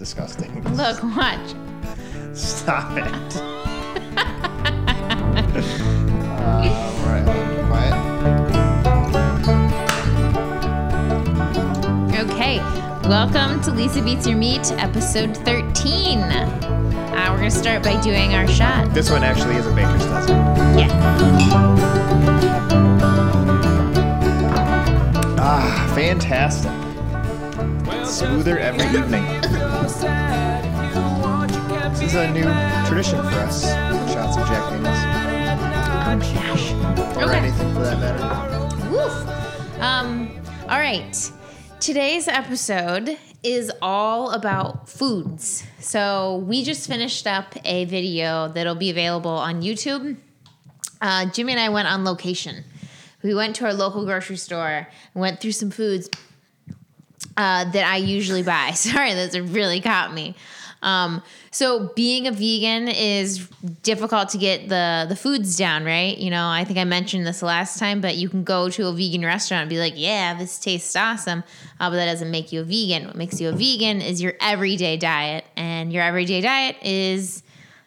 disgusting. Look, watch. Stop it. uh, all right, quiet. Okay, welcome to Lisa Beats Your Meat, episode 13. Uh, we're gonna start by doing our shot. This one actually is a baker's dozen. Yeah. Ah, fantastic. Smoother every evening. This is a new tradition for us. Shots of Jack Daniels. Or Okay. anything for that matter. Woof. Um, all right. Today's episode is all about foods. So we just finished up a video that'll be available on YouTube. Uh, Jimmy and I went on location. We went to our local grocery store and went through some foods uh, that I usually buy. Sorry, those really caught me. Um, so being a vegan is difficult to get the the foods down, right? You know, I think I mentioned this last time, but you can go to a vegan restaurant and be like, "Yeah, this tastes awesome," uh, but that doesn't make you a vegan. What makes you a vegan is your everyday diet, and your everyday diet is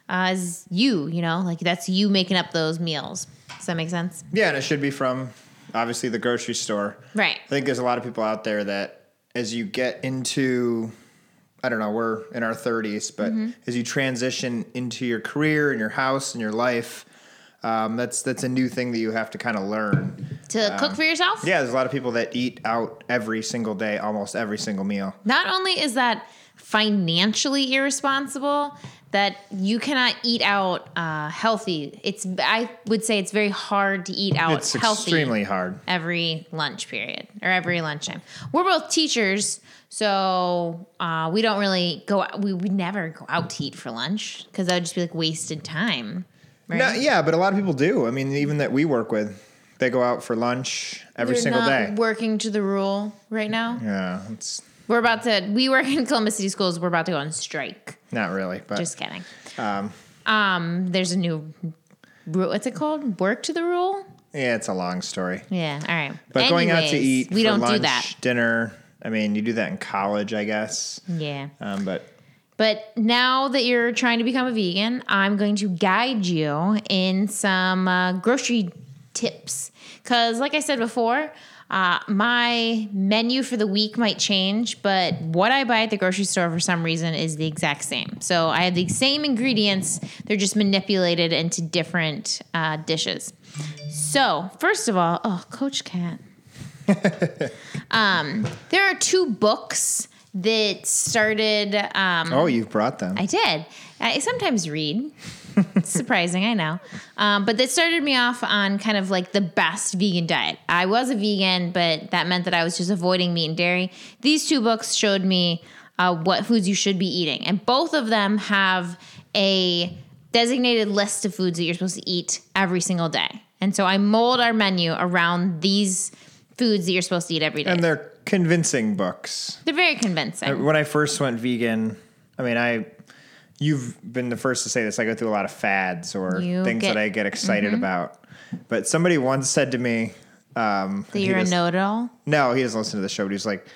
uh, is you. You know, like that's you making up those meals. Does that make sense? Yeah, and it should be from obviously the grocery store. Right. I think there's a lot of people out there that as you get into I don't know, we're in our 30s, but Mm-hmm. as you transition into your career and your house and your life, um, that's that's a new thing that you have to kind of learn. To cook for yourself. Yeah, there's a lot of people that eat out every single day, almost every single meal. Not only is that financially irresponsible, that you cannot eat out uh, healthy. It's I would say it's very hard to eat out It's healthy extremely hard. every lunch period or every lunchtime. We're both teachers, so uh, we don't really go. We would never go out to eat for lunch because that would just be like wasted time. Right? No, yeah, but a lot of people do. I mean, even that we work with, they go out for lunch every They're single not day. Working to the rule right now. Yeah, it's We're about to. We work in Columbus City Schools. We're about to go on strike. not really, but Just kidding. um, Um, there's a new what's it called? Work to the rule? yeah, it's a long story. Yeah. All right. But going out to eat, we don't lunch, do that. dinner. I mean, you do that in college, I guess. Yeah. Um, but But now that you're trying to become a vegan, I'm going to guide you in some uh, grocery tips. Because, like I said before, uh, my menu for the week might change, but what I buy at the grocery store for some reason is the exact same. So I have the same ingredients, they're just manipulated into different uh, dishes. So, first of all, oh, Coach Cat. um, there are two books that started. Um, oh, you've brought them. I did. I sometimes read. It's surprising, I know. Um, but that started me off on kind of like the best vegan diet. I was a vegan, but that meant that I was just avoiding meat and dairy. These two books showed me uh, what foods you should be eating. And both of them have a designated list of foods that you're supposed to eat every single day. And so I mold our menu around these foods that you're supposed to eat every day. and they're convincing books. They're very convincing. When I first went vegan, I mean, I you've been the first to say this. I go through a lot of fads or You things get- Mm-hmm. that I get excited about. But somebody once said to me, um, that you're a was- know it all. No, he doesn't listen to the show. But he's like,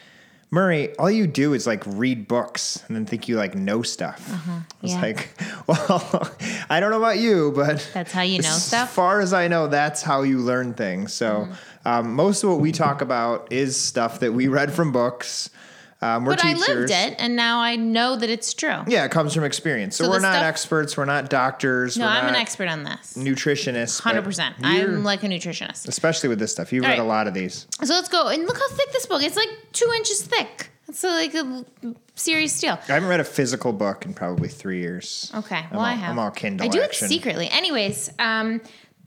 Murray, all you do is like read books and then think you like know stuff. It's Uh-huh. yeah. like, well, I don't know about you, but That's how you know as stuff? As far as I know, that's how you learn things. So Mm-hmm. um, most of what we talk about is stuff that we read from books. Um, we're But teachers. I lived it, and now I know that it's true. Yeah, it comes from experience. So, So we're not stuff- experts. We're not doctors. No, I'm an expert on this. nutritionists. but Hundred percent. I'm like a nutritionist. especially with this stuff. You've All read a lot of these. So let's go and look how thick this book. It's like two inches thick. It's like a serious deal. I haven't read a physical book in probably three years. Okay, I'm well all, I have. I'm all Kindle I do action. it secretly. Anyways, um,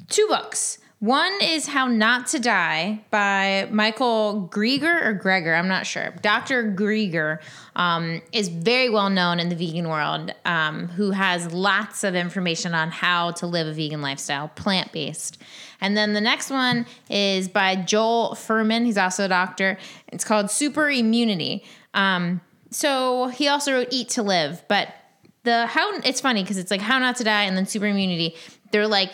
two books. One is How Not to Die by Michael Grieger or Greger, I'm not sure. Dr. Grieger um, is very well known in the vegan world, um, who has lots of information on how to live a vegan lifestyle, plant based. And then the next one is by Joel Fuhrman. He's also a doctor. It's called Super Immunity. Um, so he also wrote Eat to Live, but the how it's funny because it's like how not to die and then super immunity they're like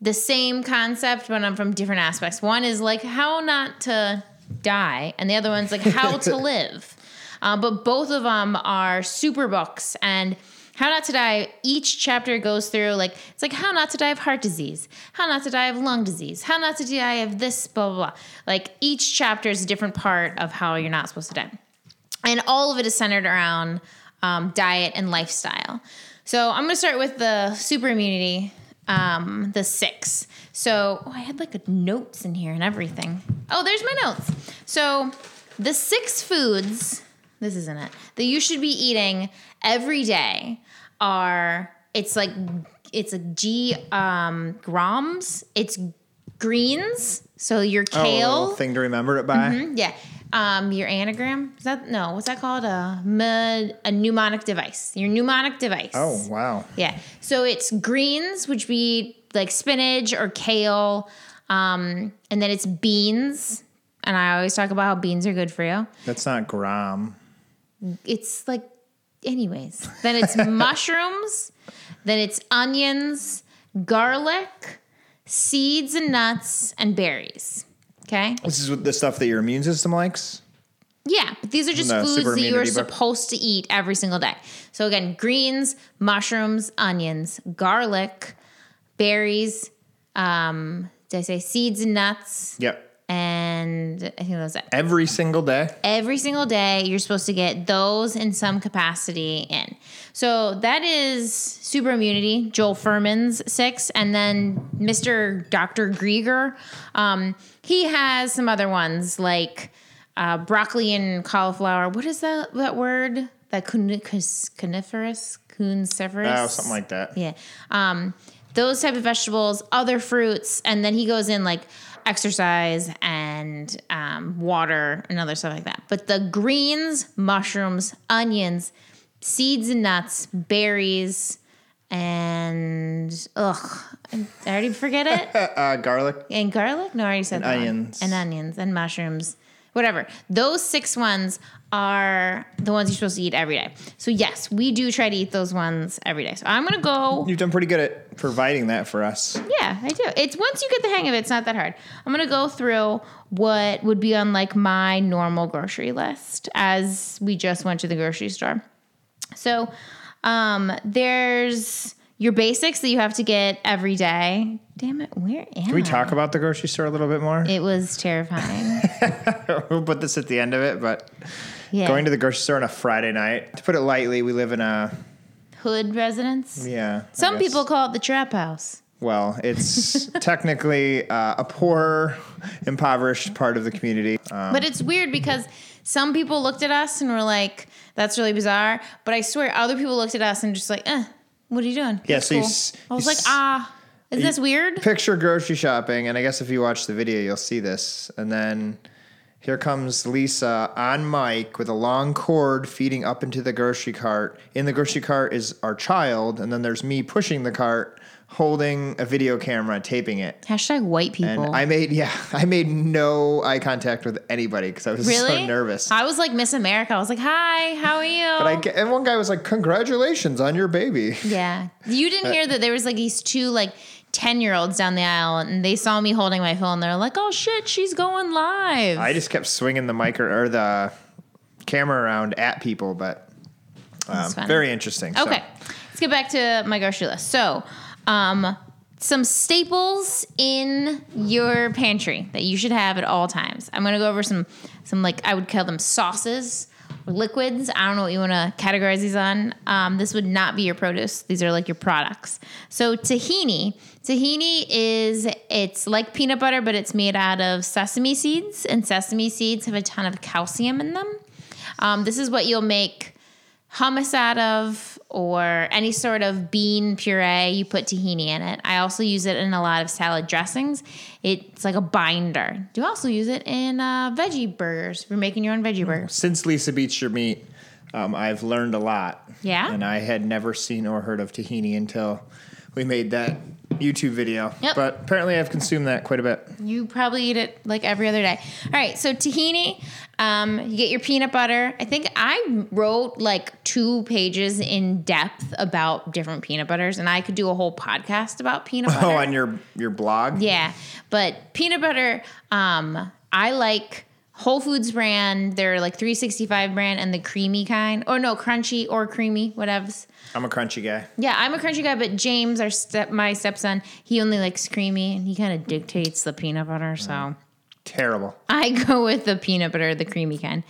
the same concept but I'm from different aspects one is like how not to die and the other one's like how to live Uh, but both of them are super books and. How Not to Die, each chapter goes through like, it's like how not to die of heart disease, how not to die of lung disease, how not to die of this, blah, blah, blah. Like each chapter is a different part of how you're not supposed to die. And all of it is centered around um, diet and lifestyle. So I'm going to start with the super immunity, um, the six. So oh, I had like notes in here and everything. Oh, there's my notes. So the six foods, this isn't it, that you should be eating every day are, it's like, it's a G um, grams. It's greens. So your Oh, kale. little thing to remember it by. Yeah. Um, your anagram is that no? What's that called? A med, a mnemonic device. Your mnemonic device. Oh, wow. Yeah. So it's greens, which be like spinach or kale, um, and then it's beans. And I always talk about how beans are good for you. That's not gram. It's like, anyways. Then it's mushrooms. Then it's onions, garlic, seeds and nuts, and berries. Okay. This is the stuff that your immune system likes. Yeah, but these are just No, foods that you are book. supposed to eat every single day. So again, greens, mushrooms, onions, garlic, berries. Um, did I say seeds and nuts? Yep. And I think that was it. Every single day. Every single day, you're supposed to get those in some capacity in. So that is super immunity, Joel Fuhrman's six, and then Mr. Dr. Grieger. Um, he has some other ones like uh, broccoli and cauliflower. What is that that word? That coniferous, cuniferous. Oh, something like that. Yeah. Um, those type of vegetables, other fruits, and then he goes in like exercise and um, water and other stuff like that. But the greens, mushrooms, onions, seeds and nuts, berries, and ugh, I already forget it. Uh, garlic. And garlic? No, I already said that one. onions. And onions and mushrooms. Whatever. Those six ones are the ones you're supposed to eat every day. So yes, we do try to eat those ones every day. So I'm gonna go. You've done pretty good at providing that for us. Yeah, I do. It's once you get the hang of it, it's not that hard. I'm gonna go through what would be on like my normal grocery list as we just went to the grocery store. So um, there's your basics that you have to get every day. Damn it, where am I? Can we I? talk about the grocery store a little bit more? It was terrifying. we'll put this at the end of it, but Yeah. going to the grocery store on a Friday night. To put it lightly, we live in a hood residence. yeah. Some people call it the trap house. Well, it's technically uh, a poor, impoverished part of the community. Um, But it's weird because some people looked at us and were like, "That's really bizarre." But I swear, other people looked at us and just like, "Eh, what are you doing?" Yeah, That's so you cool." s- I was you like, s- "Ah, is this weird?" picture grocery shopping, and I guess if you watch the video, you'll see this. And then here comes Lisa on mic with a long cord feeding up into the grocery cart. In the grocery cart is our child, and then there's me pushing the cart, holding a video camera, taping it. Hashtag white people. And I made yeah, I made no eye contact with anybody because I was really so nervous. I was like Miss America. I was like, "Hi, how are you?" But I, and one guy was like, "Congratulations on your baby." yeah, you Uh, didn't hear that there was like these two like. 10 year olds down the aisle and they saw me holding my phone. They're like, oh shit, she's going live. I just kept swinging the mic or, or the camera around at people, but um, very interesting. So, Okay, let's get back to my grocery list. So, um, some staples in your pantry that you should have at all times. I'm gonna go over some, some like I would call them sauces or liquids. I don't know what you want to categorize these on. Um, this would not be your produce. These are like your products. So tahini, tahini is it's like peanut butter, but it's made out of sesame seeds, and sesame seeds have a ton of calcium in them. Um, this is what you'll make hummus out of or any sort of bean puree, you put tahini in it. I also use it in a lot of salad dressings. It's like a binder. Do you also use it in uh, veggie burgers if you're making your own veggie burgers. since Lisa beats your meat, um, I've learned a lot. Yeah? and I had never seen or heard of tahini until we made that YouTube video. Yep. But apparently, I've consumed that quite a bit. You probably eat it like every other day. All right, so tahini, um, you get your peanut butter. I think I wrote like two pages in depth about different peanut butters, and I could do a whole podcast about peanut butter. Oh, on your your blog. Yeah, but peanut butter, um, I like Whole Foods brand, they're like 365 brand and the creamy kind. Or no, crunchy or creamy, whatevs. I'm a crunchy guy. Yeah, I'm a crunchy guy, but James, our step my stepson, he only likes creamy and he kind of dictates the peanut butter, so Terrible. I go with the peanut butter, the creamy kind.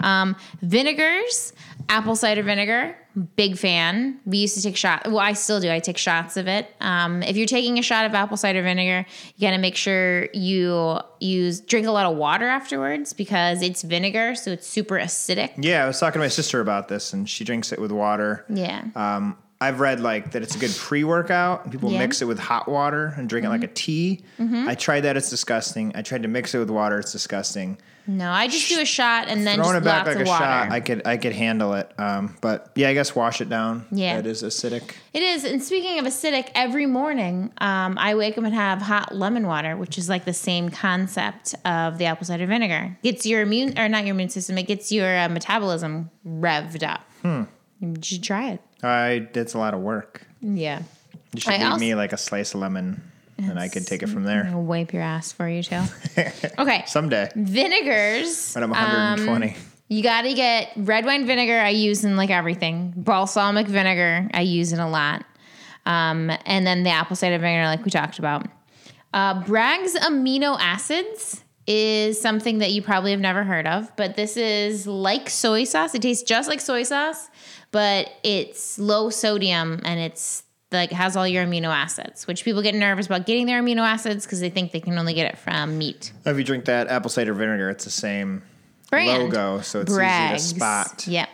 Um, vinegars, apple cider vinegar, big fan. We used to take shots. Well, I still do. I take shots of it. Um, if you're taking a shot of apple cider vinegar, you got to make sure you use drink a lot of water afterwards because it's vinegar, so it's super acidic. Yeah, I was talking to my sister about this, and she drinks it with water. Yeah. Um, I've read like that it's a good pre-workout. People Yeah. Mm-hmm. mix it with hot water and drink it like a tea. I tried that; it's disgusting. I tried to mix it with water; it's disgusting. No, I just do a shot and then Throwing just it back like a water. shot, I could I could handle it. Um, but yeah, I guess wash it down. Yeah. it is acidic. It is. And speaking of acidic, every morning um, I wake up and have hot lemon water, which is like the same concept of the apple cider vinegar. It gets your immune, or not your immune system, it gets your uh, metabolism revved up. Hmm. You should try it. I it's a lot of work. Yeah. You should I leave also- me like a slice of lemon, and I could take it from there I'll wipe your ass for you too. Okay. someday Vinegars. when I'm um, 120. You got to get red wine vinegar. I use in like everything. Balsamic vinegar. I use in a lot. Um, and then the apple cider vinegar, like we talked about. Uh, Bragg's amino acids is something that you probably have never heard of, but this is like soy sauce. It tastes just like soy sauce, but it's low sodium and it's like has all your amino acids, which people get nervous about getting their amino acids because they think they can only get it from meat. if you drink that apple cider vinegar, it's the same Brand. logo, so it's Bragg's. easy to spot. Yep.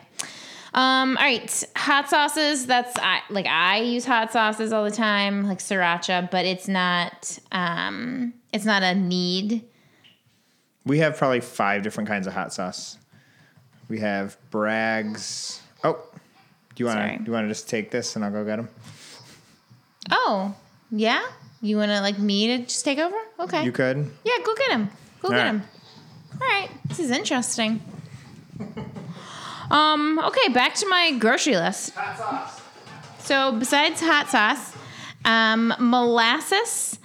Um, all right, hot sauces. That's I, like I use hot sauces all the time, like sriracha, but it's not. Um, it's not a need. We have probably five different kinds of hot sauce. We have Bragg's. Oh, do you want to? Do you want to just take this and I'll go get them? Oh, yeah. You want to like me to just take over? Okay. You could. yeah, go get him. Go All get right. him. All right. This is interesting. Um. Okay. Back to my grocery list. Hot sauce. So besides hot sauce, um, molasses,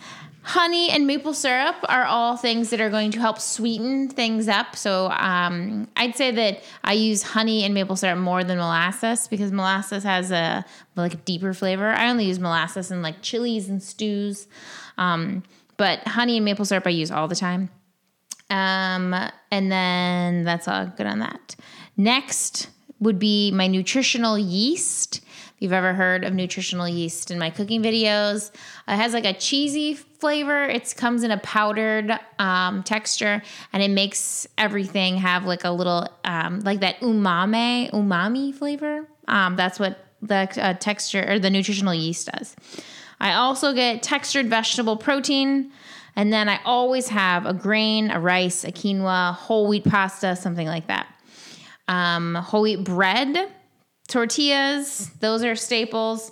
honey, and maple syrup are all things that are going to help sweeten things up. So um, I'd say that I use honey and maple syrup more than molasses because molasses has a like deeper flavor. I only use molasses in like chilies and stews, um, but honey and maple syrup I use all the time. Um, and then that's all good on that. Next would be my nutritional yeast. You've ever heard of nutritional yeast in my cooking videos, it has like a cheesy flavor. It comes in a powdered um, texture, and it makes everything have like a little um, like that umami umami flavor. Um, that's what the uh, texture or the nutritional yeast does. I also get textured vegetable protein. And then I always have a grain, a rice, a quinoa, whole wheat pasta, something like that. Um, whole wheat bread, tortillas, those are staples.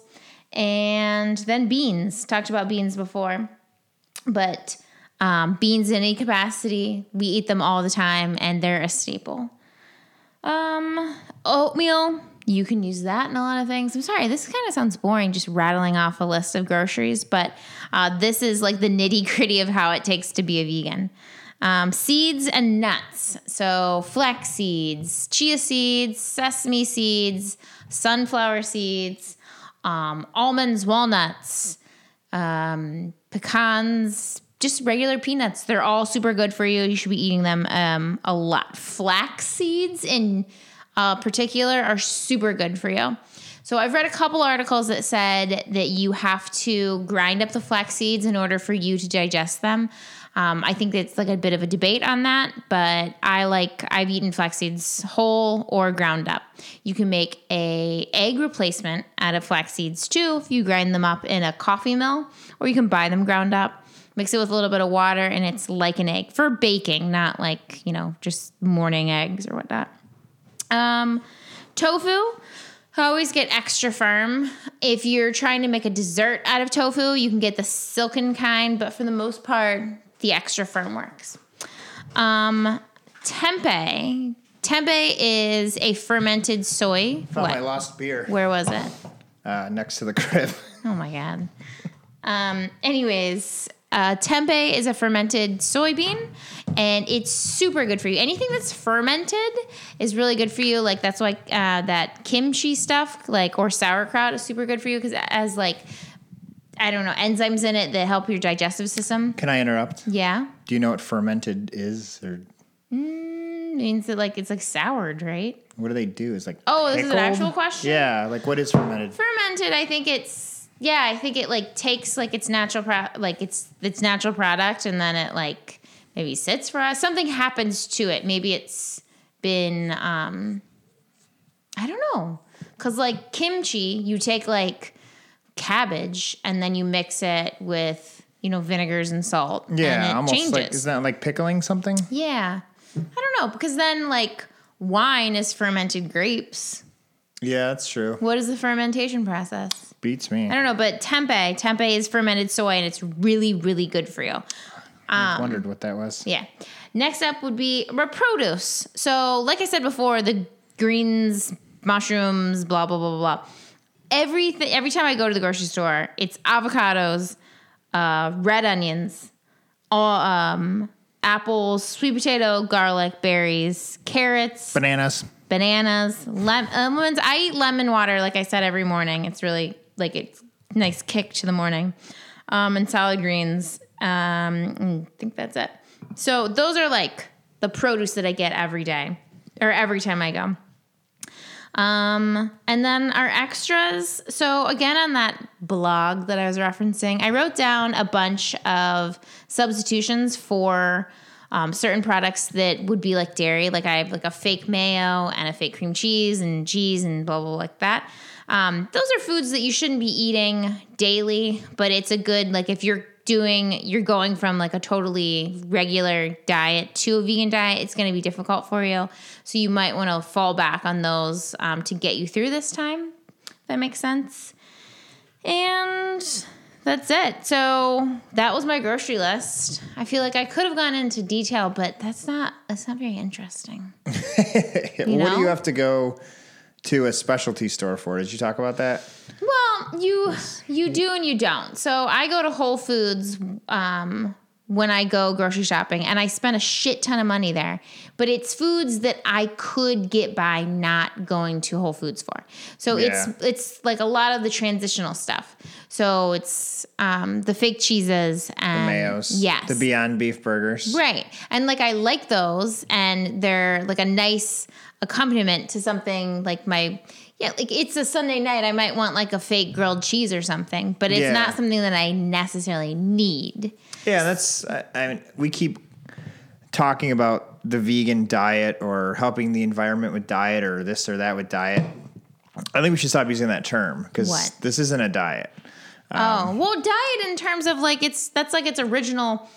And then beans. Talked about beans before. But um, beans in any capacity, we eat them all the time and they're a staple. Um, oatmeal, you can use that in a lot of things. I'm sorry, this kind of sounds boring, just rattling off a list of groceries, but uh, this is like the nitty gritty of how it takes to be a vegan. Um, seeds and nuts. So, flax seeds, chia seeds, sesame seeds, sunflower seeds, um, almonds, walnuts, um, pecans, just regular peanuts. They're all super good for you. You should be eating them um, a lot. Flax seeds in uh, particular are super good for you. So I've read a couple articles that said that you have to grind up the flax seeds in order for you to digest them. Um, I think it's like a bit of a debate on that, but I like I've eaten flax seeds whole or ground up. You can make a egg replacement out of flax seeds too if you grind them up in a coffee mill, or you can buy them ground up. Mix it with a little bit of water, and it's like an egg for baking, not like you know just morning eggs or whatnot. Um, tofu. I always get extra firm. If you're trying to make a dessert out of tofu, you can get the silken kind, but for the most part, the extra firm works. Um, tempeh. Tempeh is a fermented soy. Found my lost beer Where was it? uh, next to the crib. Oh my god. Um, anyways, Uh, tempeh is a fermented soybean, and it's super good for you. Anything that's fermented is really good for you. Like that's why uh, that kimchi stuff, like or sauerkraut, is super good for you because it has like I don't know enzymes in it that help your digestive system. Can I interrupt? Yeah, Do you know what fermented is, or it means that like it's like soured, right? what do they do? Is like Oh, this is an actual question? Yeah, like what is fermented? fermented i think it's yeah i think it like takes like its natural pro- like it's its natural product and then it like maybe sits for us something happens to it maybe it's been um i don't know because like kimchi you take like cabbage and then you mix it with you know vinegars and salt Yeah, and it almost changes like isn't that like pickling something? yeah i don't know because then like wine is fermented grapes Yeah, that's true. what is the fermentation process Beats me. I don't know, but tempeh, tempeh is fermented soy and it's really, really good for you. I um, wondered what that was. Yeah. Next up would be produce. So, like I said before, the greens, mushrooms, blah blah blah blah. Everything. Every time I go to the grocery store, it's avocados, uh, red onions, all, um, apples, sweet potato, garlic, berries, carrots, Bananas. bananas, lem- lemons. I eat lemon water, like I said, every morning. It's really like it's nice kick to the morning. Um, and salad greens. Um, I think that's it. So those are like the produce that I get every day or every time I go. Um, and then our extras. So again, on that blog that I was referencing, I wrote down a bunch of substitutions for um, certain products that would be like dairy. Like I have like a fake mayo and a fake cream cheese and cheese and blah blah, blah like that. Um, those are foods that you shouldn't be eating daily, but it's a good like if you're doing you're going from like a totally regular diet to a vegan diet it's going to be difficult for you. So you might want to fall back on those um, to get you through this time if that makes sense. And that's it. So that was my grocery list. I feel like i could have gone into detail but that's not that's not very interesting. What do you have to go to a specialty store for? Did you talk about that? Well, you you do and you don't. So I go to Whole Foods um, when I go grocery shopping, and I spend a shit ton of money there. But it's foods that I could get by not going to Whole Foods for. So Yeah. it's it's like a lot of the transitional stuff. So it's um, the fake cheeses and the Mayos. yes, The Beyond Beef burgers. Right. And like I like those and they're like a nice accompaniment to something like my yeah, like it's a Sunday night. I might want like a fake grilled cheese or something, but it's Yeah. not something that I necessarily need. Yeah, that's. I, I mean, we keep talking about the vegan diet or helping the environment with diet or this or that with diet. I think we should stop using that term because this isn't a diet. oh, well, diet in terms of like it's that's like its original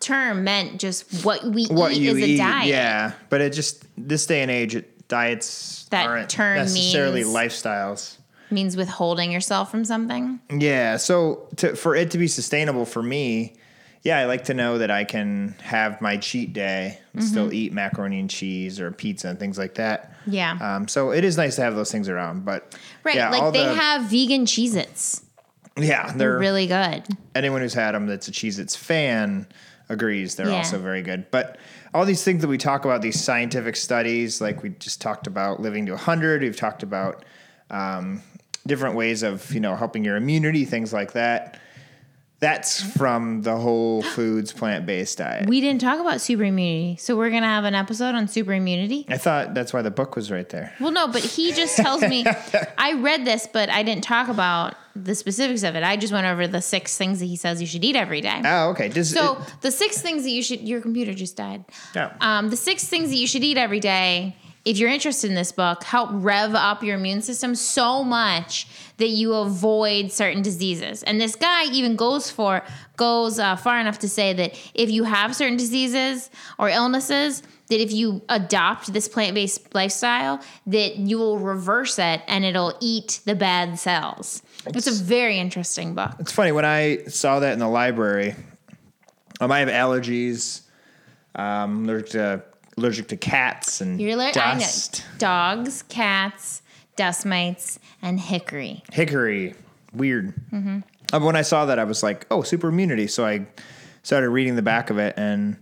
term meant just what we What eat you is a eat, diet. yeah. But it just this day and age, it, diets That aren't term necessarily means- lifestyles. Means withholding yourself from something. Yeah. So to, for it to be sustainable for me, yeah, I like to know that I can have my cheat day and Mm-hmm. still eat macaroni and cheese or pizza and things like that. Yeah. Um, so it is nice to have those things around, but Right. yeah, like they the- have vegan Cheez Its. yeah, They're they're really good. anyone who's had them that's a Cheez Its fan agrees they're Yeah. also very good. But all these things that we talk about, these scientific studies, like we just talked about living to 100, we've talked about um, different ways of, you know, helping your immunity, things like that. That's from the whole foods plant based diet. We didn't talk about super immunity. So we're going to have an episode on super immunity. I thought that's why the book was right there. Well, no, but he just tells me I read this, but I didn't talk about the specifics of it. I just went over the six things that he says you should eat every day. Oh, okay. Does So it- the six things that you should your computer just died. Oh. Um, the six things that you should eat every day, if you're interested in this book, help rev up your immune system so much that you avoid certain diseases. And this guy even goes for goes uh, far enough to say that if you have certain diseases or illnesses, that if you adopt this plant-based lifestyle, that you will reverse it and it'll eat the bad cells. It's a very interesting book. It's funny when I saw that in the library. Um, I have allergies. Um, allergic to allergic to cats and You're I know dust. dogs, cats, dust mites, and hickory. Hickory, weird. Mm-hmm. Uh, when I saw that, I was like, "Oh, super immunity." So I started reading the back of it, and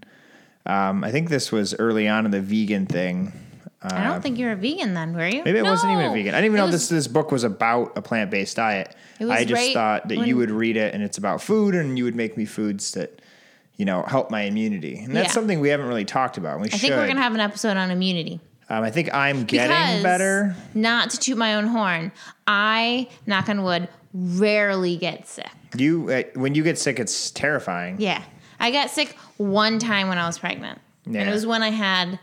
um, I think this was early on in the vegan thing. I don't think you were a vegan then, were you? Maybe it wasn't even a vegan. I didn't even It know was- this this book was about a plant based diet. It was I just right thought that when- you would read it, and it's about food, and you would make me foods that you know help my immunity, and that's Yeah. something we haven't really talked about. We I should. think we're gonna have an episode on immunity. um, I think I'm getting Because, better. Not to toot my own horn, I knock on wood rarely get sick. You uh, when you get sick, it's terrifying. Yeah, I got sick one time when I was pregnant, and it was when I had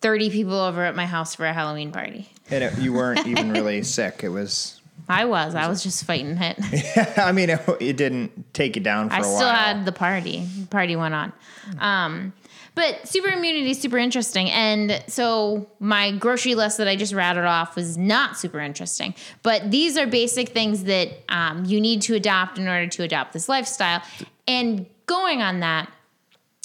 thirty people over at my house for a Halloween party. And it, you weren't even really sick. It was. I was. I was just fighting it. I mean, it, it didn't take it down for I still had the party. The party went on. Um, but super immunity is super interesting. And so my grocery list that I just rattled off was not super interesting. But these are basic things that um, you need to adopt in order to adopt this lifestyle. And going on that,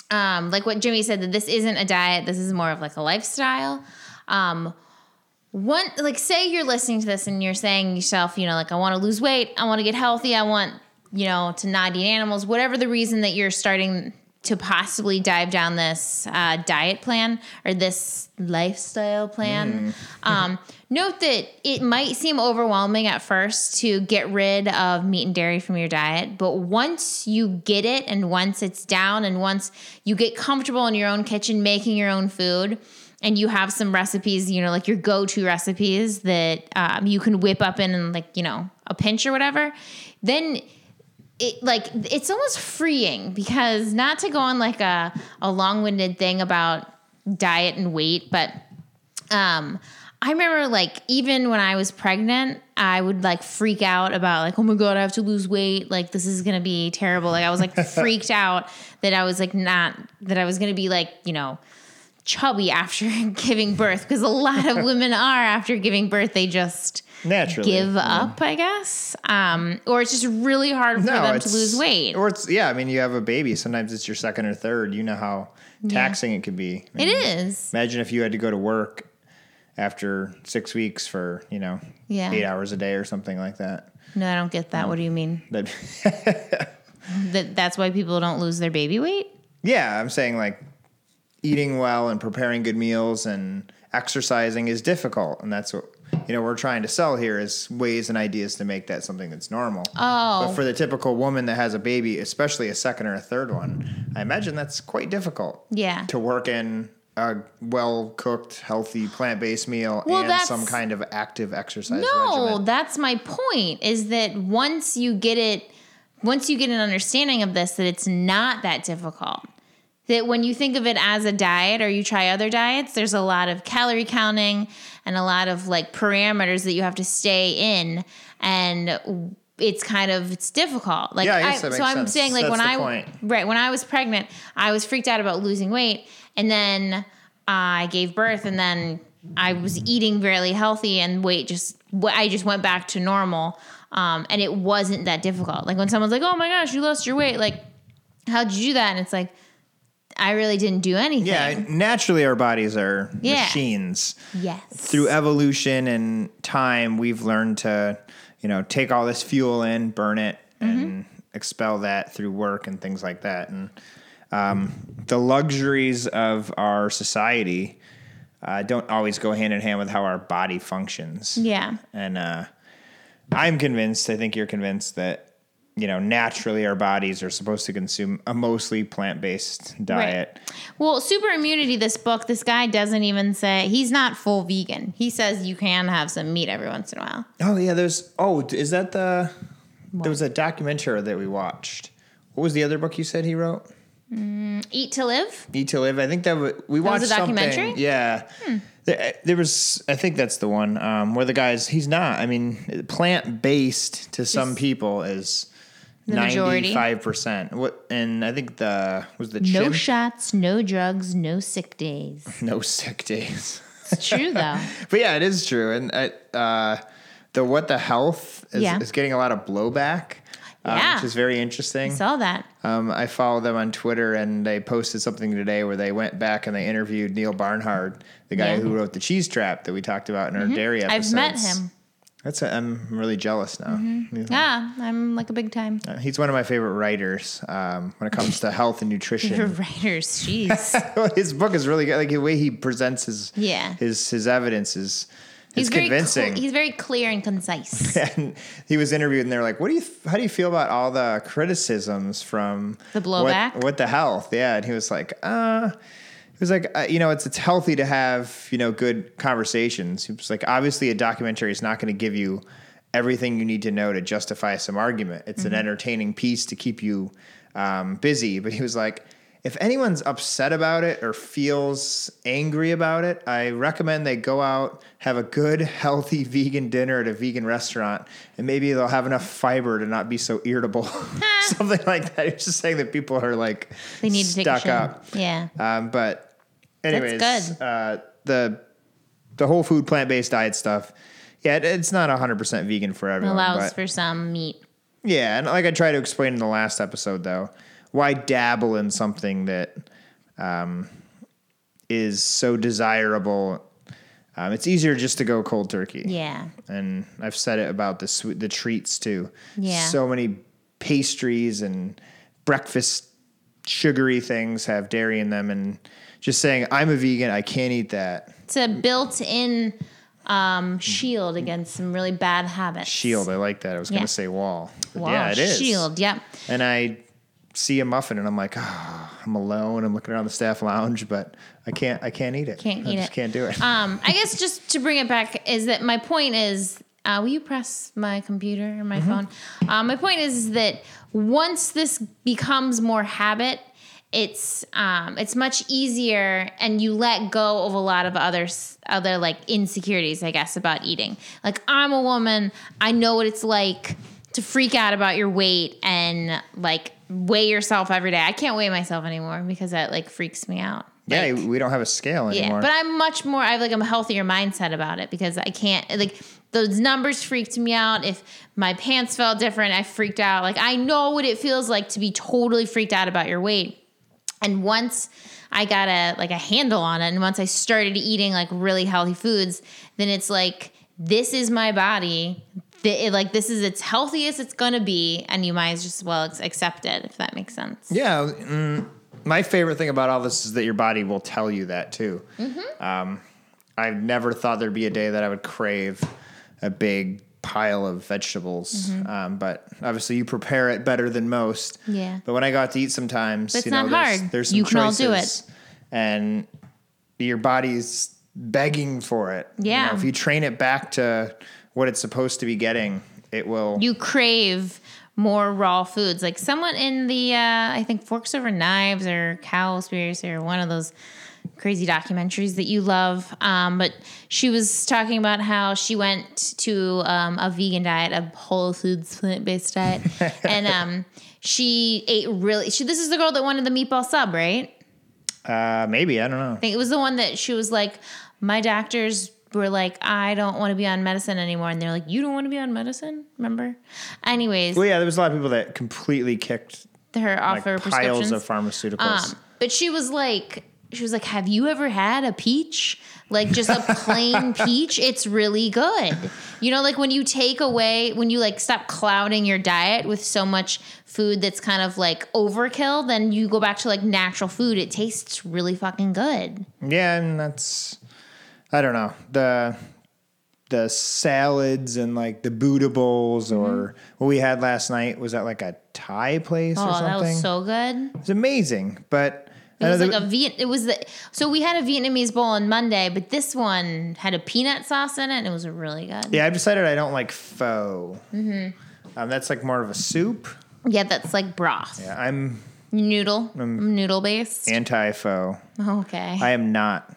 um, like what Jimmy said, that this isn't a diet, this is more of like a lifestyle. Um, one like say you're listening to this and you're saying yourself you know like i want to lose weight i want to get healthy i want you know to not eat animals whatever the reason that you're starting to possibly dive down this uh, diet plan or this lifestyle plan um, note that it might seem overwhelming at first to get rid of meat and dairy from your diet but once you get it and once it's down and once you get comfortable in your own kitchen making your own food and you have some recipes, you know, like your go-to recipes that um, you can whip up in like you know a pinch or whatever, then it like it's almost freeing because not to go on like a a long-winded thing about diet and weight, but um I remember like even when I was pregnant, I would like freak out about like, oh my God, I have to lose weight. Like this is gonna be terrible. Like I was like freaked out that I was like not that I was gonna be like, you know, chubby after giving birth because a lot of women are after giving birth they just Naturally, give yeah. up i guess um, or it's just really hard for them to lose weight Or it's yeah. I mean, you have a baby. Sometimes it's your second or third. You know how taxing it could be. I mean, is Imagine if you had to go to work after six weeks for you know Yeah. eight hours a day or something like that. no i don't get that what do you mean That that that's why people don't lose their baby weight yeah, I'm saying like eating well and preparing good meals and exercising is difficult, and that's what you know we're trying to sell here is ways and ideas to make that something that's normal. Oh. but for the typical woman that has a baby, especially a second or a third one, I imagine that's quite difficult. Yeah. to work in a well cooked, healthy, plant based meal Well, and some kind of active exercise No, regimen. that's my point is that once you get it, once you get an understanding of this, that it's not that difficult. That when you think of it as a diet or you try other diets, there's a lot of calorie counting and a lot of like parameters that you have to stay in. And it's kind of it's difficult. Like Yeah, I that so I'm saying like That's when I point. right when I was pregnant, I was freaked out about losing weight, and then I gave birth, and then I was eating really healthy, and weight just I just went back to normal, um, and it wasn't that difficult. Like when someone's like, "Oh my gosh, you lost your weight," like how'd you do that? And it's like I really didn't do anything. yeah, naturally our bodies are Yeah. machines. Yes. Through evolution and time, we've learned to, you know, take all this fuel in, burn it, and Mm-hmm. expel that through work and things like that. And um, the luxuries of our society uh, don't always go hand in hand with how our body functions. Yeah. And uh, I'm convinced, I think you're convinced that, you know, naturally our bodies are supposed to consume a mostly plant based diet. Well, super immunity. This book, this guy doesn't even say he's not full vegan. He says you can have some meat every once in a while. Oh, yeah, there's, oh, is that the, there was a documentary that we watched. What was the other book you said he wrote? Eat to live. Eat to Live. I think that w- we was watched a something- documentary? Hmm. Yeah, there, there was. I think that's the one um, where the guys. He's not. I mean, plant based to some people is The majority. ninety five percent. What? And I think the was the No shots, no drugs, no sick days. no sick days. It's true though. but yeah, it is true. And uh, uh, the what the health is, Yeah. is getting a lot of blowback. um, Yeah. which is very interesting. I Saw that. Um, I follow them on Twitter, and they posted something today where they went back and they interviewed Neal Barnard, the guy Yeah. Mm-hmm. who wrote the Cheese Trap that we talked about in our dairy episode. I've met him. That's a, I'm really jealous now. Mm-hmm. Yeah, I'm like a big time. Uh, He's one of my favorite writers um, when it comes to health and nutrition. Your writers, jeez. his book is really good. Like the way he presents his Yeah. his his evidence is He's it's very convincing. cl- he's very clear and concise. and he was interviewed, and they're like, "What do you? How do you feel about all the criticisms from The blowback? What, what the health? Yeah." And he was like, "Uh." He was like, uh, you know, it's it's healthy to have you know good conversations. He was like, obviously, a documentary is not going to give you everything you need to know to justify some argument. It's Mm-hmm. an entertaining piece to keep you um, busy. But he was like, if anyone's upset about it or feels angry about it, I recommend they go out, have a good, healthy vegan dinner at a vegan restaurant, and maybe they'll have enough fiber to not be so irritable. Something like that. He was just saying that people are like They need to take a stuck up. Yeah. Um, but anyways, good. Uh, the the whole food plant based diet stuff. Yeah, it, it's not 100% vegan for everyone. It allows but- for some meat. yeah, and like I tried to explain in the last episode, though, why dabble in something that um, is so desirable? Um, it's easier just to go cold turkey. Yeah. and I've said it about the sweet, the treats too. Yeah. so many pastries and breakfast sugary things have dairy in them, and just saying I'm a vegan, I can't eat that. It's a built-in um, shield against some really bad habits. Shield, I like that. I was Yeah. going to say wall. Yeah, it is. Shield. Yep. And I see a muffin and I'm like, oh, I'm alone. I'm looking around the staff lounge, but I can't. I can't eat it. Can't I eat just it. Can't do it. Um, I guess just to bring it back is that my point is, uh, will you press my computer or my Mm-hmm. phone? Um, my point is that once this becomes more habit, it's um, it's much easier, and you let go of a lot of other other like insecurities, I guess, about eating. Like I'm a woman, I know what it's like to freak out about your weight and like weigh yourself every day. I can't weigh myself anymore because that like freaks me out. Yeah, Like, we don't have a scale anymore. yeah, but I'm much more. I have like a healthier mindset about it because I can't like those numbers freaked me out. If my pants felt different, I freaked out. Like I know what it feels like to be totally freaked out about your weight. And once I got a like a handle on it, and once I started eating like really healthy foods, then it's like this is my body. Th- it- like this is its healthiest it's gonna be, and you might just as well accept it if that makes sense. yeah, mm, my favorite thing about all this is that your body will tell you that too. Mm-hmm. Um, I never thought there'd be a day that I would crave a big pile of vegetables. Mm-hmm. Um, but obviously, you prepare it better than most. Yeah. But when I got to eat, sometimes But it's you know, not there's, hard. there's some You can all do it, and your body's begging for it. You Yeah. know, if you train it back to what it's supposed to be getting, it will. you crave more raw foods. Like someone in the, uh, I think Forks Over Knives or Cowspiracy or one of those crazy documentaries that you love. Um, but she was talking about how she went to um, a vegan diet, a whole foods plant based diet, and um, she ate really. She this is the girl that wanted the meatball sub, right? uh, maybe I don't know. I think it was the one that she was like, my doctors were like, I don't want to be on medicine anymore. And they're like, you don't want to be on medicine? Remember? Anyways, Well, yeah, there was a lot of people that completely kicked her off like her piles of pharmaceuticals. Um, but she was like, she was like, have you ever had a peach? Like just a plain peach? It's really good. You know, like when you take away, when you like stop clouding your diet with so much food that's kind of like overkill, then you go back to like natural food. It tastes really fucking good. yeah, and that's I don't know the the salads and like the Buddha bowls or what we had last night was that like a Thai place or Mm-hmm. Oh, something. that was so good. it's amazing, but It was like a Viet. It was the so we had a Vietnamese bowl on Monday, but this one had a peanut sauce in it, and it was really good. yeah. I've decided I don't like pho. Mm-hmm. Um, that's like more of a soup. Yeah, that's like broth, Yeah, I'm noodle, noodle based. anti pho. okay, I am not.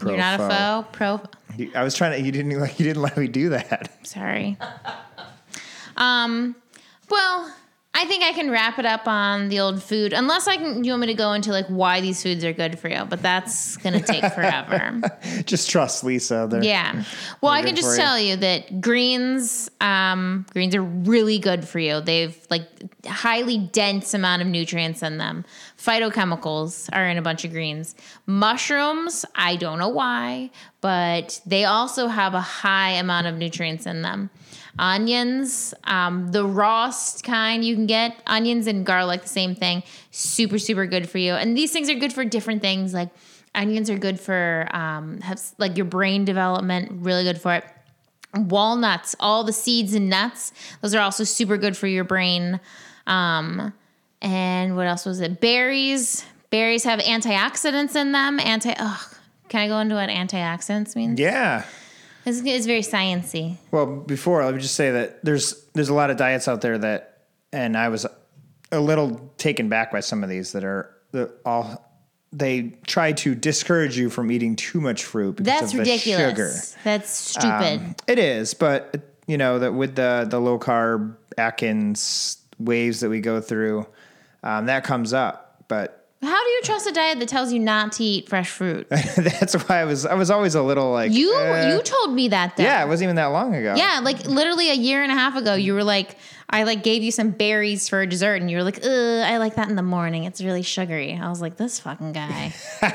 Pro you're not a foe. pro. You- I was trying to. You didn't. like. You didn't let me do that. Sorry. Um, well, I think I can wrap it up on the old food, unless I can. You want me to go into like why these foods are good for you? But that's gonna take forever. Just trust Lisa. They're- Yeah. Well, I can just for you. tell you that greens, um, greens are really good for you. They've like highly dense amount of nutrients in them. Phytochemicals are in a bunch of greens. Mushrooms, I don't know why, but they also have a high amount of nutrients in them. Onions, um, the rawest kind you can get, onions and garlic, the same thing. Super, super good for you. And these things are good for different things. Like onions are good for um, have, like your brain development, really good for it. Walnuts, all the seeds and nuts, those are also super good for your brain. Um, and what else was it? Berries. Berries have antioxidants in them. Anti. Oh, can I go into what antioxidants means? Yeah. It's, it's very sciency. Well, before let me just say that there's there's a lot of diets out there that, and I was a little taken back by some of these that are the all they try to discourage you from eating too much fruit because That's of the ridiculous. sugar. That's stupid. Um, it is, but you know that with the the low carb Atkins waves that we go through, um, that comes up. But How do you trust a diet that tells you not to eat fresh fruit? that's why I was I was always a little like You eh. you told me that though. yeah, it wasn't even that long ago. Yeah, like literally a year and a half ago, you were like, I like gave you some berries for dessert, and you were like, Ugh, I like that in the morning. It's really sugary. I was like, this fucking guy.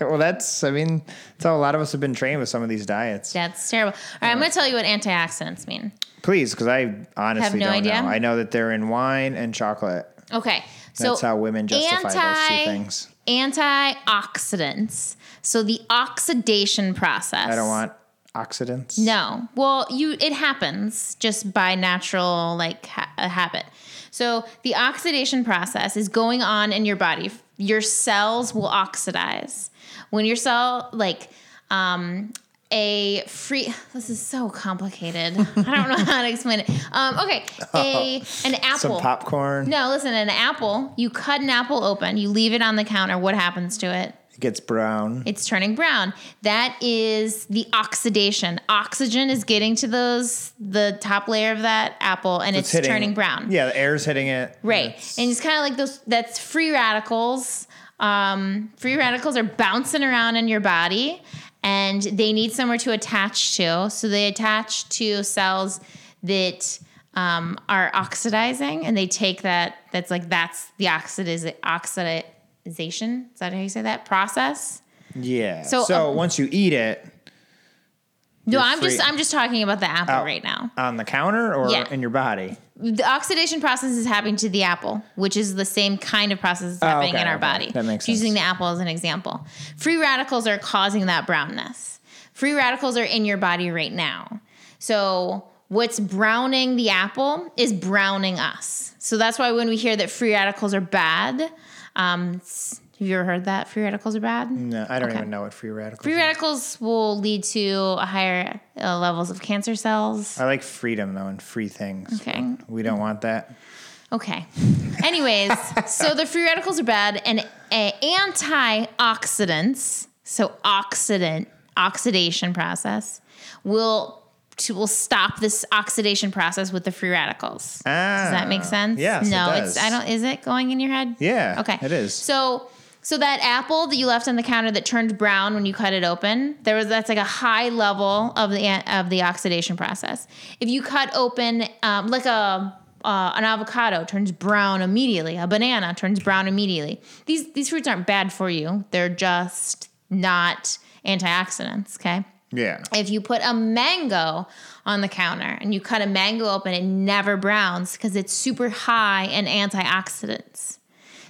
well, that's I mean that's how a lot of us have been trained with some of these diets. That's terrible. All right, I'm gonna tell you what antioxidants mean. Please, because I honestly have no don't idea? know. I know that they're in wine and chocolate. Okay, so That's how women justify those two things. Antioxidants. So the oxidation process. I don't want oxidants. No. Well, you it happens just by natural like ha- a habit. So the oxidation process is going on in your body. Your cells will oxidize. When your cell like um a free this is so complicated. I don't know how to explain it. Um okay, a an apple. Some popcorn. No, listen, an apple, you cut an apple open, you leave it on the counter, what happens to it? It gets brown. It's turning brown. That is the oxidation. Oxygen is getting to those the top layer of that apple and it's, hitting- turning brown. Yeah, the air's hitting it. Right. It's- And it's kind of like those that's free radicals. Um, free radicals are bouncing around in your body and they need somewhere to attach to. So they attach to cells that um, are oxidizing and they take that that's like that's the oxidiz- oxidization. Is that how you say that? Process? yeah. So, So, um, once you eat it No, I'm just I'm just talking about the apple out right now. on the counter or Yeah. in your body. The oxidation process is happening to the apple, which is the same kind of process that's happening Oh, okay, in our okay. body. That makes Using the apple as an example. Free radicals are causing that brownness. Free radicals are in your body right now. So what's browning the apple is browning us. So that's why when we hear that free radicals are bad, um, it's- have you ever heard that free radicals are bad? No, I don't Okay. even know what free radicals. Are. Free radicals will lead to higher uh, levels of cancer cells. I like freedom though and free things. Okay. We don't want that. Okay. Anyways, so the free radicals are bad, and uh, antioxidants, so oxidant oxidation process, will to, will stop this oxidation process with the free radicals. Does that make Ah, sense? yes, it No, does. it's I don't. Is it going in your head? Yeah, Okay. it is. So. So that apple that you left on the counter that turned brown when you cut it open, there was that's like a high level of the of the oxidation process. If you cut open um, like a uh, an avocado turns brown immediately, a banana turns brown immediately. These these fruits aren't bad for you; they're just not antioxidants. Okay. Yeah. If you put a mango on the counter and you cut a mango open, it never browns because it's super high in antioxidants.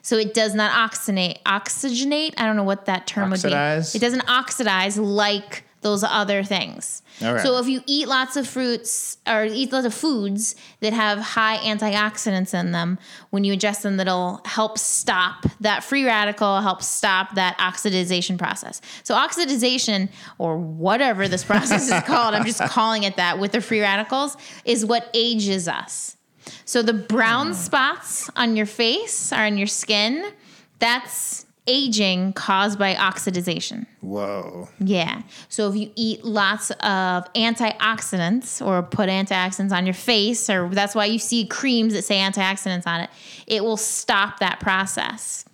So it does not oxygenate. Oxygenate? I don't know what that term Oxidize? would be. It doesn't oxidize like those other things. So if you eat lots of fruits or eat lots of foods that have high antioxidants in them, when you ingest them, that'll help stop that free radical, help stop that oxidization process. So oxidization, or whatever this process is called, I'm just calling it that with the free radicals, is what ages us. So the brown mm. spots on your face or on your skin, that's aging caused by oxidization. Whoa. Yeah. So if you eat lots of antioxidants or put antioxidants on your face, or that's why you see creams that say antioxidants on it, it will stop that process.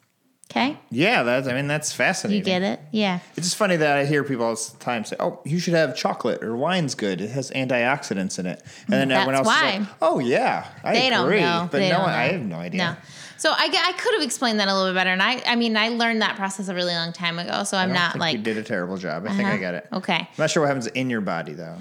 Okay? Yeah, that's. I mean, that's fascinating. You get it? Yeah. It's just funny that I hear people all the time say, "Oh, you should have chocolate or wine's good. It has antioxidants in it." And then everyone else That's is like, "Oh yeah, I They don't agree." know. But They no, don't I know. have no idea. No. So I could have explained that a little bit better. And I, I mean, I learned that process a really long time ago. So I I'm don't not think like. you did a terrible job. I think I Uh-huh. it. Okay. I'm not sure what happens in your body though.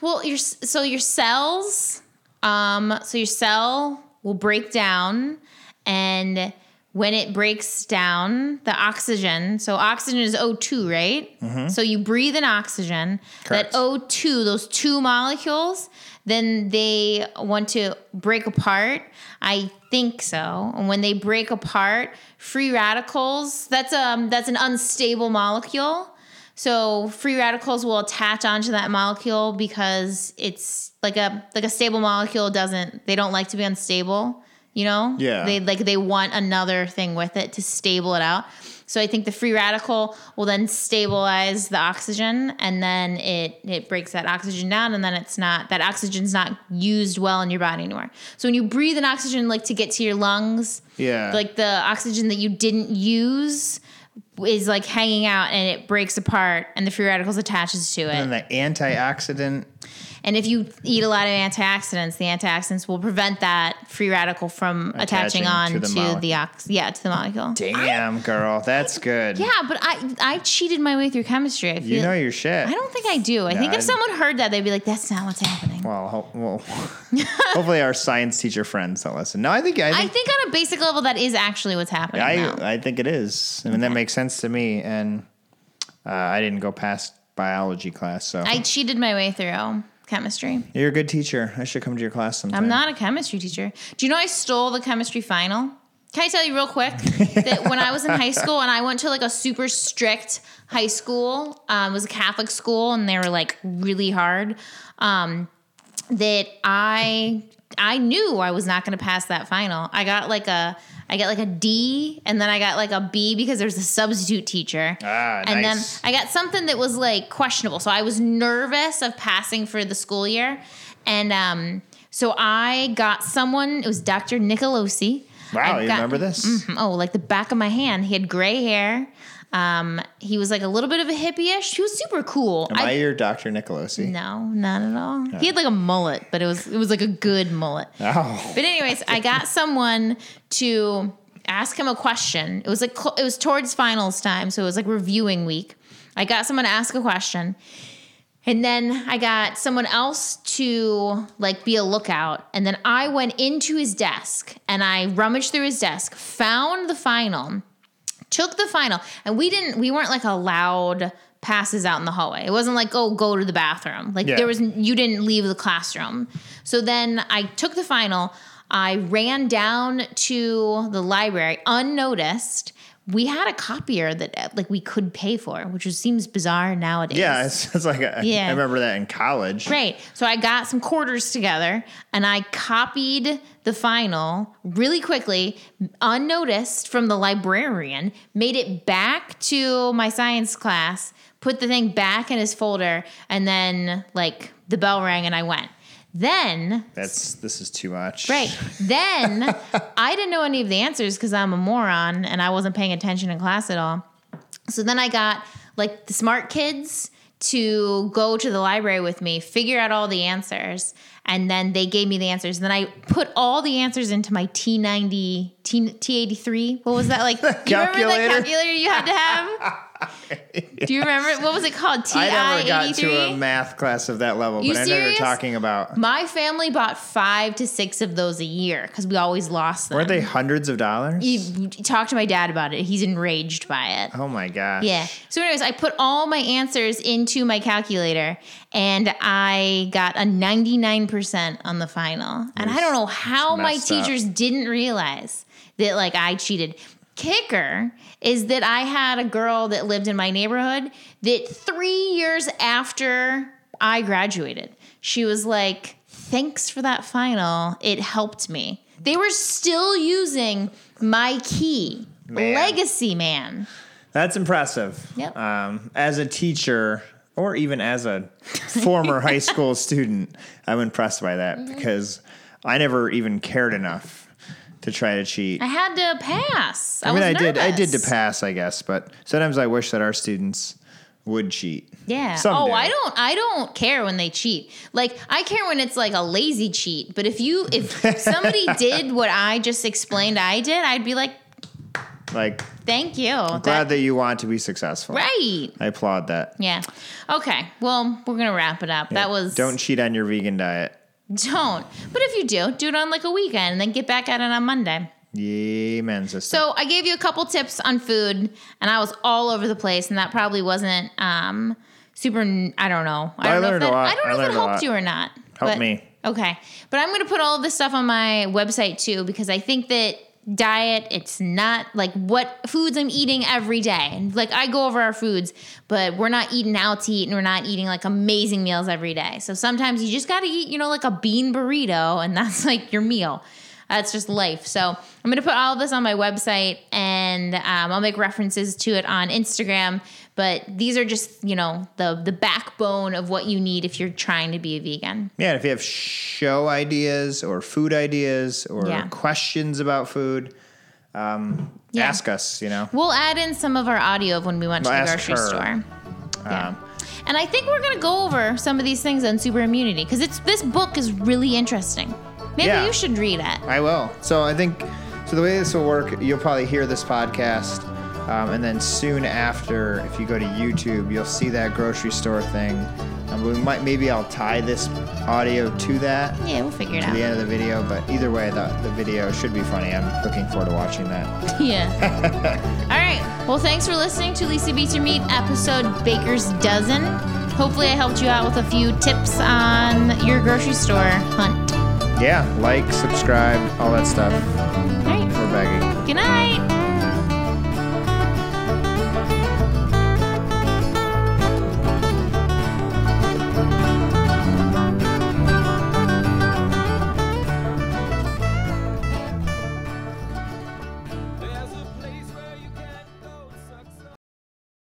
Well, your so your cells, um, so your cell will break down, and when it breaks down, the oxygen. So oxygen is O two, right? So you breathe in oxygen. Mm-hmm. Correct. That O two, those two molecules, then they want to break apart. I think so. And when they break apart, free radicals. That's um that's an unstable molecule. So free radicals will attach onto that molecule because it's like a like a stable molecule doesn't they don't like to be unstable, you know? Yeah. They like they want another thing with it to stable it out. So I think the free radical will then stabilize the oxygen and then it it breaks that oxygen down and then it's not that oxygen's not used well in your body anymore. So when you breathe in oxygen like to get to your lungs, Yeah. like the oxygen that you didn't use is like hanging out and it breaks apart and the free radicals attaches to it. and the antioxidant. And if you eat a lot of antioxidants, the antioxidants will prevent that free radical from attaching, Attaching on to to the the, molecule. ox yeah, to the molecule. Damn, girl, that's good. Yeah, but I I cheated my way through chemistry. I feel You know your shit. I don't think I do. I No, think if I- someone heard that, they'd be like, "That's not what's happening." well, ho- well, hopefully our science teacher friends don't listen. No, I think I I think think on a basic level, that is actually what's happening. now. I, I think it is. I mean, that makes sense to me. And uh, I didn't go past biology class, so I cheated my way through chemistry. you're a good teacher. I should come to your class sometime. I'm not a chemistry teacher. Do you know I stole the chemistry final? Can I tell you real quick that when I was in high school and I went to like a super strict high school, um, it was a Catholic school and they were like really hard. Um, that I I knew I was not going to pass that final. I got like a I got like a D and then I got like a B because there's a substitute teacher. Ah, and nice. then I got something that was like questionable. So I was nervous of passing for the school year. And um, so I got someone, it was Dr. Nicolosi. Wow, I you got- remember this? Mhm. Oh, like the back of my hand. He had gray hair. Um, he was like a little bit of a hippie-ish. He was super cool. Am I, your Dr. Nicolosi? no, not at all. He had like a mullet, but it was it was like a good mullet. Oh, But anyways, I got someone to ask him a question. It was like it was towards finals time, so it was like reviewing week. I got someone to ask a question. And then I got someone else to like be a lookout. And then I went into his desk and I rummaged through his desk, found the final, took the final, and we didn't we weren't like allowed passes out in the hallway. It wasn't like, oh, go to the bathroom. Like Yeah. there was you didn't leave the classroom. So then I took the final, I ran down to the library unnoticed. We had a copier that uh, like we could pay for, which seems bizarre nowadays. yeah. It's, it's like a, Yeah. I remember that in college. Right. So I got some quarters together and I copied the final really quickly, unnoticed from the librarian, made it back to my science class, put the thing back in his folder, and then like the bell rang and I went. Then That's this is too much. Right. Then I didn't know any of the answers because I'm a moron and I wasn't paying attention in class at all. So then I got like the smart kids to go to the library with me, figure out all the answers, and then they gave me the answers. And then I put all the answers into my T90, T, T83. What was that like? Do you remember that Calculator? calculator you had to have? Do you remember what was it called? I never got TI83? to a math class of that level, You but I know you're serious? talking about. My family bought five to six of those a year because we always lost them. Weren't they hundreds of dollars? You talk to my dad about it. He's enraged by it. oh my gosh. Yeah. So, anyways, I put all my answers into my calculator and I got a 99% on the final. And I don't know how my messed up. teachers didn't realize that, like, I cheated. Kicker is that I had a girl that lived in my neighborhood that three years after I graduated, she was like, Thanks for that final. It helped me. They were still using my key. Man. Legacy man. That's impressive. Yep. Um, as a teacher, or even as a former high school student, I'm impressed by that Mm-hmm. because I never even cared enough to try to cheat. I had to pass. I, I mean, was I did. I did to pass, I guess, but sometimes I wish that our students would cheat. Yeah. Someday. Oh, I don't. I don't care when they cheat. Like I care when it's like a lazy cheat. But if you, if somebody did what I just explained, I did, I'd be like, Like, thank you. glad That- that you want to be successful. right. I applaud that. Yeah. Okay. Well, we're gonna wrap it up. That was Don't cheat on your vegan diet. Don't. But if you do, do it on like a weekend, and then get back at it on Monday. Amen, sister. So I gave you a couple tips on food, and I was all over the place, and that probably wasn't um, super. I don't know. I I don't know learned if a that, lot. I don't I know if it helped you or not. Helped but- me. Okay, but I'm going to put all of this stuff on my website too because I think that diet it's not like what foods I'm eating every day. And like I go over our foods, but we're not eating out to eat and we're not eating like amazing meals every day. So sometimes you just got to eat, you know, like a bean burrito and that's like your meal. That's just life. So I'm going to put all of this on my website and um, I'll make references to it on Instagram. But these are just, you know, the the backbone of what you need if you're trying to be a vegan. yeah, if you have show ideas or food ideas or Yeah. questions about food, um, Yeah. ask us. You know. We'll add in some of our audio of when we went to We'll the grocery her. store. Yeah. Um, And I think we're gonna go over some of these things on super immunity because it's this book is really interesting. Maybe Yeah. you should read it. I will. So I think so. The way this will work, you'll probably hear this podcast, um, and then soon after, if you go to YouTube, you'll see that grocery store thing. Um, we might maybe I'll tie this audio to that Yeah, we'll figure it out. at out. the end of the video. But either way, the the video should be funny. I'm looking forward to watching that. Yeah. All right. Well, thanks for listening to Lisa Beats Your Meat episode Baker's Dozen. Hopefully, I helped you out with a few tips on your grocery store hunt. Yeah, like, subscribe, all that stuff. All right. We're begging. Good night.